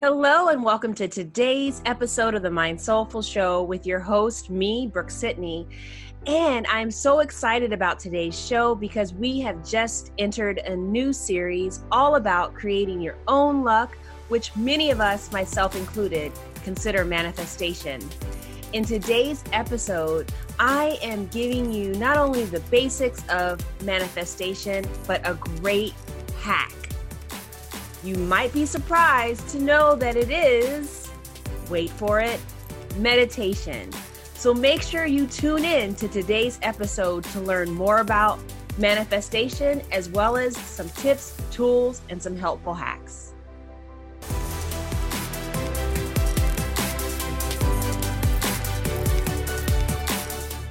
Hello, and welcome to today's episode of the Mind Soulful Show with your host, me, Brooke Sidney. And I'm so excited about today's show because we have just entered a new series all about creating your own luck, which many of us, myself included, consider manifestation. In today's episode, I am giving you not only the basics of manifestation, but a great hack you might be surprised to know that it is, wait for it, meditation. So make sure you tune in to today's episode to learn more about manifestation as well as some tips, tools, and some helpful hacks.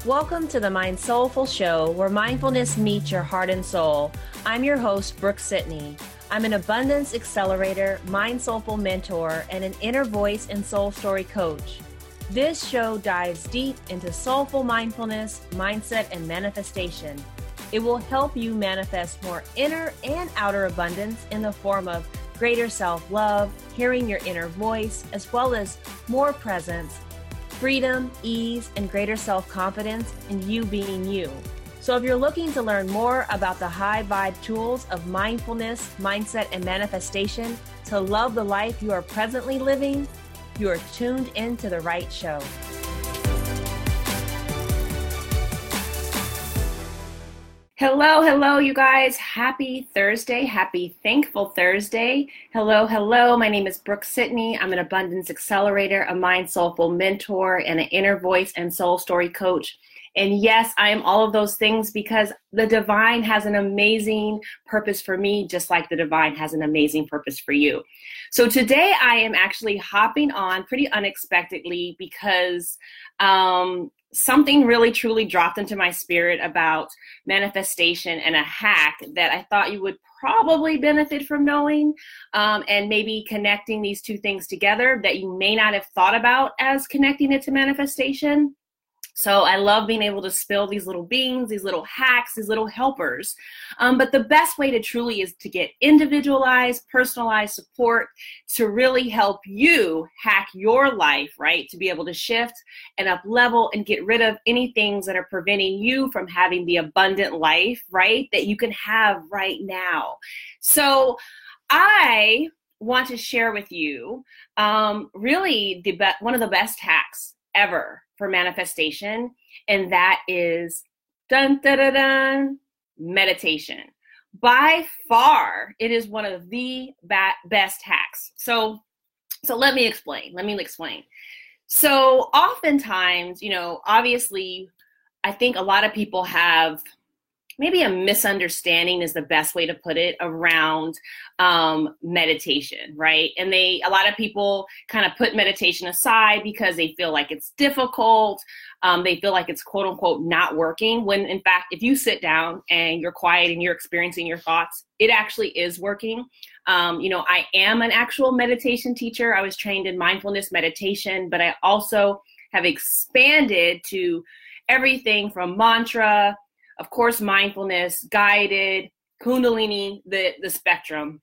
Welcome to the Mind Soulful Show, where mindfulness meets your heart and soul. I'm your host, Brooke Sidney. I'm an abundance accelerator, mind soulful mentor, and an inner voice and soul story coach. This show dives deep into soulful mindfulness, mindset, and manifestation. It will help you manifest more inner and outer abundance in the form of greater self love, hearing your inner voice, as well as more presence, freedom, ease, and greater self confidence in you being you. So, if you're looking to learn more about the high vibe tools of mindfulness, mindset, and manifestation to love the life you are presently living, you are tuned into the right show. Hello, hello, you guys. Happy Thursday. Happy Thankful Thursday. Hello, hello. My name is Brooke Sidney. I'm an abundance accelerator, a mind soulful mentor, and an inner voice and soul story coach. And yes, I am all of those things because the divine has an amazing purpose for me, just like the divine has an amazing purpose for you. So today I am actually hopping on pretty unexpectedly because um, something really truly dropped into my spirit about manifestation and a hack that I thought you would probably benefit from knowing um, and maybe connecting these two things together that you may not have thought about as connecting it to manifestation. So I love being able to spill these little beans, these little hacks, these little helpers. Um, but the best way to truly is to get individualized, personalized support to really help you hack your life, right? To be able to shift and up level and get rid of any things that are preventing you from having the abundant life, right? That you can have right now. So I want to share with you um, really the be- one of the best hacks ever for manifestation, and that is dun dun dun dun meditation. By far, it is one of the ba- best hacks. So, so let me explain. Let me explain. So, oftentimes, you know, obviously, I think a lot of people have maybe a misunderstanding is the best way to put it around um, meditation, right? And they, a lot of people kind of put meditation aside because they feel like it's difficult. Um, they feel like it's quote unquote not working. When in fact, if you sit down and you're quiet and you're experiencing your thoughts, it actually is working. Um, you know, I am an actual meditation teacher. I was trained in mindfulness meditation, but I also have expanded to everything from mantra of course, mindfulness, guided, kundalini, the, the spectrum.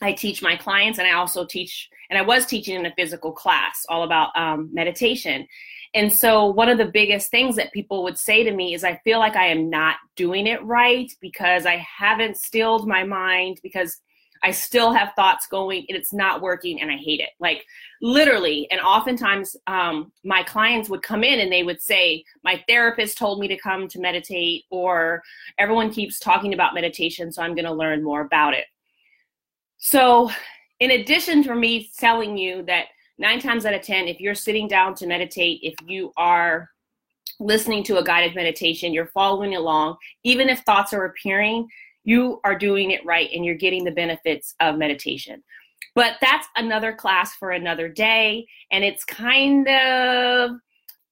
I teach my clients, and I also teach, and I was teaching in a physical class all about um, meditation. And so, one of the biggest things that people would say to me is, I feel like I am not doing it right because I haven't stilled my mind because I still have thoughts going and it's not working and I hate it. Like literally. And oftentimes um, my clients would come in and they would say, My therapist told me to come to meditate, or everyone keeps talking about meditation, so I'm going to learn more about it. So, in addition to me telling you that nine times out of 10, if you're sitting down to meditate, if you are listening to a guided meditation, you're following along, even if thoughts are appearing, you are doing it right and you're getting the benefits of meditation. But that's another class for another day. And it's kind of,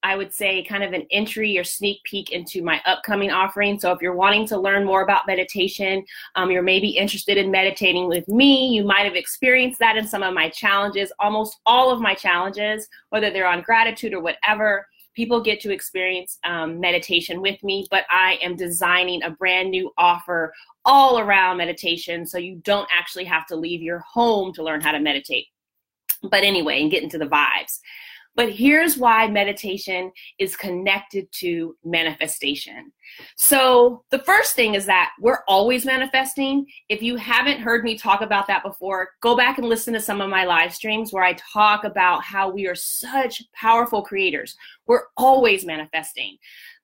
I would say, kind of an entry or sneak peek into my upcoming offering. So if you're wanting to learn more about meditation, um, you're maybe interested in meditating with me, you might have experienced that in some of my challenges. Almost all of my challenges, whether they're on gratitude or whatever, people get to experience um, meditation with me, but I am designing a brand new offer all around meditation so you don't actually have to leave your home to learn how to meditate. But anyway, and get into the vibes. But here's why meditation is connected to manifestation. So, the first thing is that we're always manifesting. If you haven't heard me talk about that before, go back and listen to some of my live streams where I talk about how we are such powerful creators. We're always manifesting.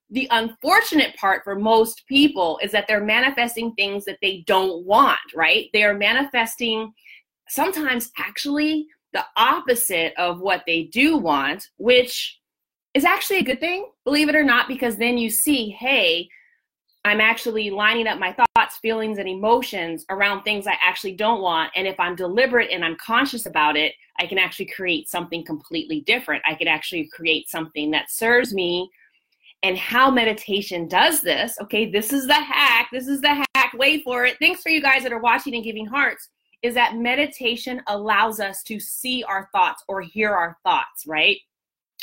The unfortunate part for most people is that they're manifesting things that they don't want, right? They are manifesting sometimes actually the opposite of what they do want, which is actually a good thing, believe it or not, because then you see, hey, I'm actually lining up my thoughts, feelings, and emotions around things I actually don't want. And if I'm deliberate and I'm conscious about it, I can actually create something completely different. I could actually create something that serves me. And how meditation does this, okay, this is the hack. This is the hack. Wait for it. Thanks for you guys that are watching and giving hearts is that meditation allows us to see our thoughts or hear our thoughts, right?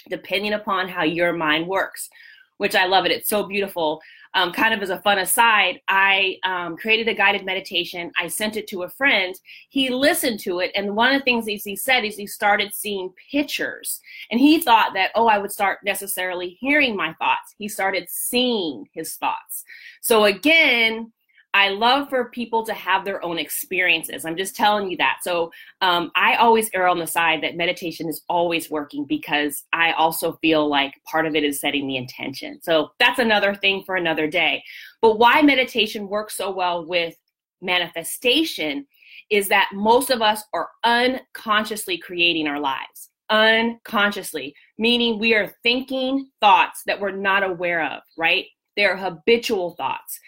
Depending upon how your mind works, which I love it. It's so beautiful. Um, kind of as a fun aside, I um, created a guided meditation. I sent it to a friend. He listened to it, and one of the things he said is he started seeing pictures. And he thought that, oh, I would start necessarily hearing my thoughts. He started seeing his thoughts. So, again, I love for people to have their own experiences. I'm just telling you that. So um, I always err on the side that meditation is always working because I also feel like part of it is setting the intention. So that's another thing for another day. But why meditation works so well with manifestation is that most of us are unconsciously creating our lives. Unconsciously, meaning we are thinking thoughts that we're not aware of, right? They're habitual thoughts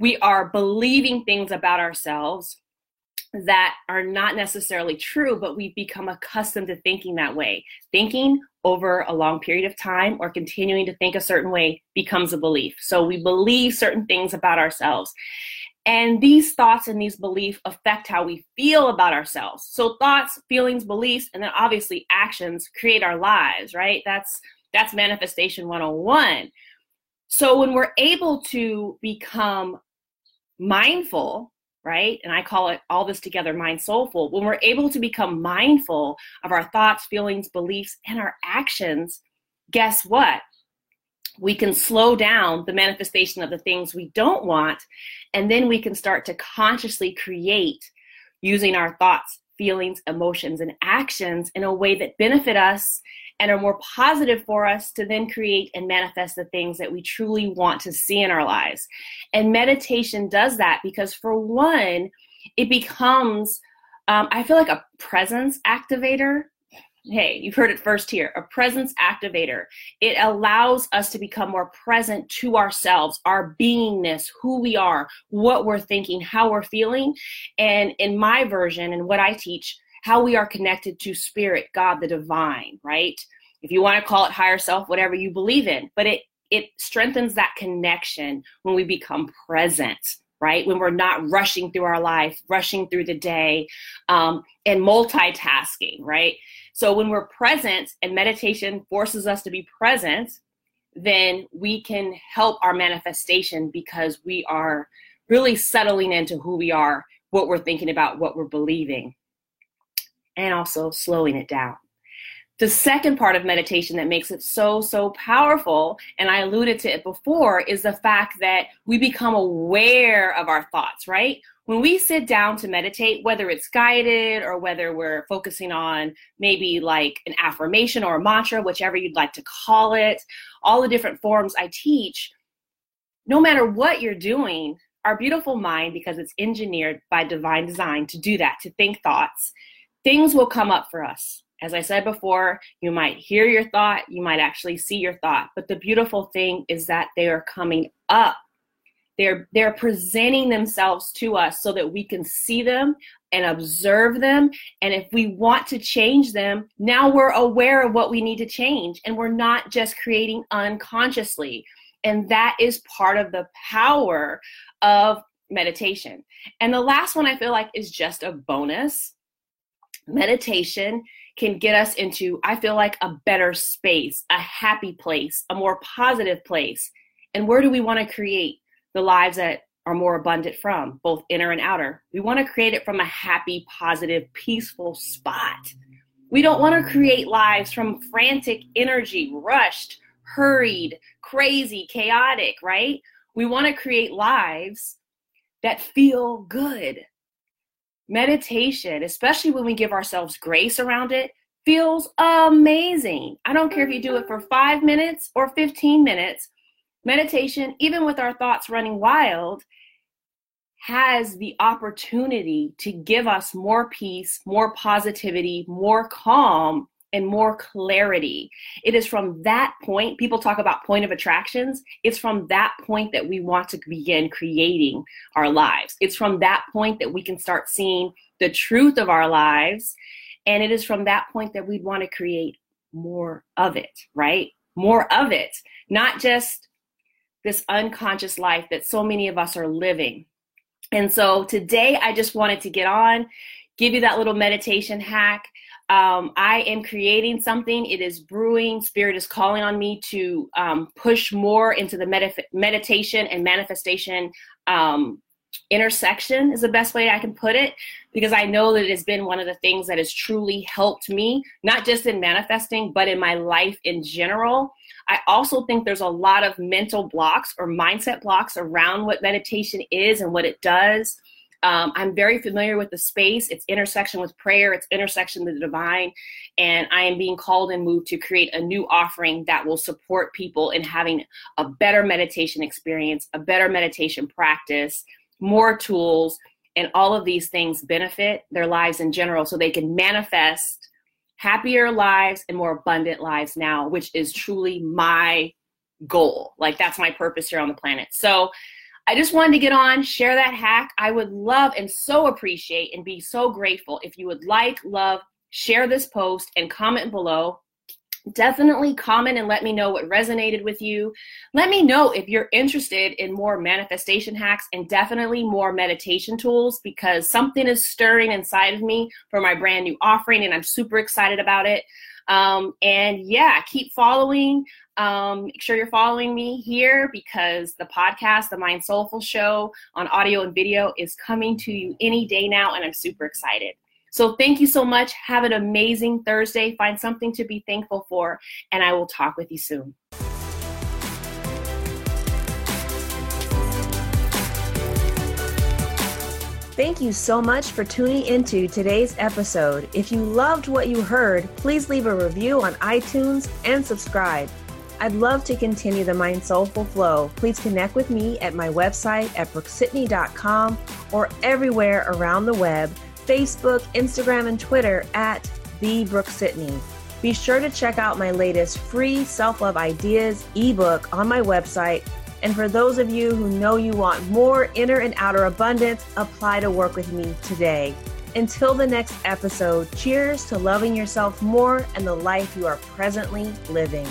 we are believing things about ourselves that are not necessarily true, but we've become accustomed to thinking that way. Thinking over a long period of time or continuing to think a certain way becomes a belief. So we believe certain things about ourselves. And these thoughts and these beliefs affect how we feel about ourselves. So thoughts, feelings, beliefs, and then obviously actions create our lives, right? That's that's manifestation 101. So when we're able to become mindful, right? And I call it all this together mind soulful. When we're able to become mindful of our thoughts, feelings, beliefs, and our actions, guess what? We can slow down the manifestation of the things we don't want, and then we can start to consciously create using our thoughts, feelings, emotions, and actions in a way that benefit us and are more positive for us to then create and manifest the things that we truly want to see in our lives. And meditation does that because, for one, it becomes, um, I feel like a presence activator. Hey, you've heard it first here a presence activator. It allows us to become more present to ourselves, our beingness, who we are, what we're thinking, how we're feeling. And in my version and what I teach, how we are connected to spirit, God, the divine, right? If you want to call it higher self, whatever you believe in, but it it strengthens that connection when we become present right? When we're not rushing through our life, rushing through the day, um, and multitasking, right? So when we're present and meditation forces us to be present, then we can help our manifestation because we are really settling into who we are, what we're thinking about, what we're believing and also slowing it down. The second part of meditation that makes it so, so powerful, and I alluded to it before, is the fact that we become aware of our thoughts, right? When we sit down to meditate, whether it's guided or whether we're focusing on maybe like an affirmation or a mantra, whichever you'd like to call it, all the different forms I teach, no matter what you're doing, our beautiful mind, because it's engineered by divine design to do that, to think thoughts, things will come up for us. As I said before, you might hear your thought, you might actually see your thought, but the beautiful thing is that they are coming up. They're they're presenting themselves to us so that we can see them and observe them. And if we want to change them, now we're aware of what we need to change and we're not just creating unconsciously. And that is part of the power of meditation. And the last one I feel like is just a bonus meditation can get us into, I feel like, a better space, a happy place, a more positive place. And where do we want to create the lives that are more abundant from, both inner and outer? We want to create it from a happy, positive, peaceful spot. We don't want to create lives from frantic energy, rushed, hurried, crazy, chaotic, right? We want to create lives that feel good. Meditation, especially when we give ourselves grace around it, feels amazing. I don't care if you do it for five minutes or 15 minutes. Meditation, even with our thoughts running wild, has the opportunity to give us more peace, more positivity, more calm, and more clarity. It is from that point, people talk about point of attractions. It's from that point that we want to begin creating our lives. It's from that point that we can start seeing the truth of our lives. And it is from that point that we'd want to create more of it, right? More of it, not just this unconscious life that so many of us are living. And so today I just wanted to get on, give you that little meditation hack. Um, I am creating something. It is brewing. Spirit is calling on me to um, push more into the med- meditation and manifestation um, intersection, is the best way I can put it, because I know that it has been one of the things that has truly helped me, not just in manifesting, but in my life in general. I also think there's a lot of mental blocks or mindset blocks around what meditation is and what it does. Um, I'm very familiar with the space, its intersection with prayer, its intersection with the divine, and I am being called and moved to create a new offering that will support people in having a better meditation experience, a better meditation practice, more tools, and all of these things benefit their lives in general so they can manifest happier lives and more abundant lives now, which is truly my goal. Like that's my purpose here on the planet. So I just wanted to get on, share that hack. I would love and so appreciate and be so grateful if you would like, love, share this post and comment below. Definitely comment and let me know what resonated with you. Let me know if you're interested in more manifestation hacks and definitely more meditation tools because something is stirring inside of me for my brand new offering and I'm super excited about it. Um, and yeah, keep following. Um, make sure you're following me here because the podcast, the Mind Soulful Show on audio and video, is coming to you any day now, and I'm super excited. So thank you so much. Have an amazing Thursday. Find something to be thankful for, and I will talk with you soon. Thank you so much for tuning into today's episode. If you loved what you heard, please leave a review on iTunes and subscribe. I'd love to continue the Mind Soulful Flow. Please connect with me at my website at brookesidney.com or everywhere around the web Facebook, Instagram, and Twitter at the Brooke Sidney. Be sure to check out my latest free self love ideas ebook on my website. And for those of you who know you want more inner and outer abundance, apply to work with me today. Until the next episode, cheers to loving yourself more and the life you are presently living.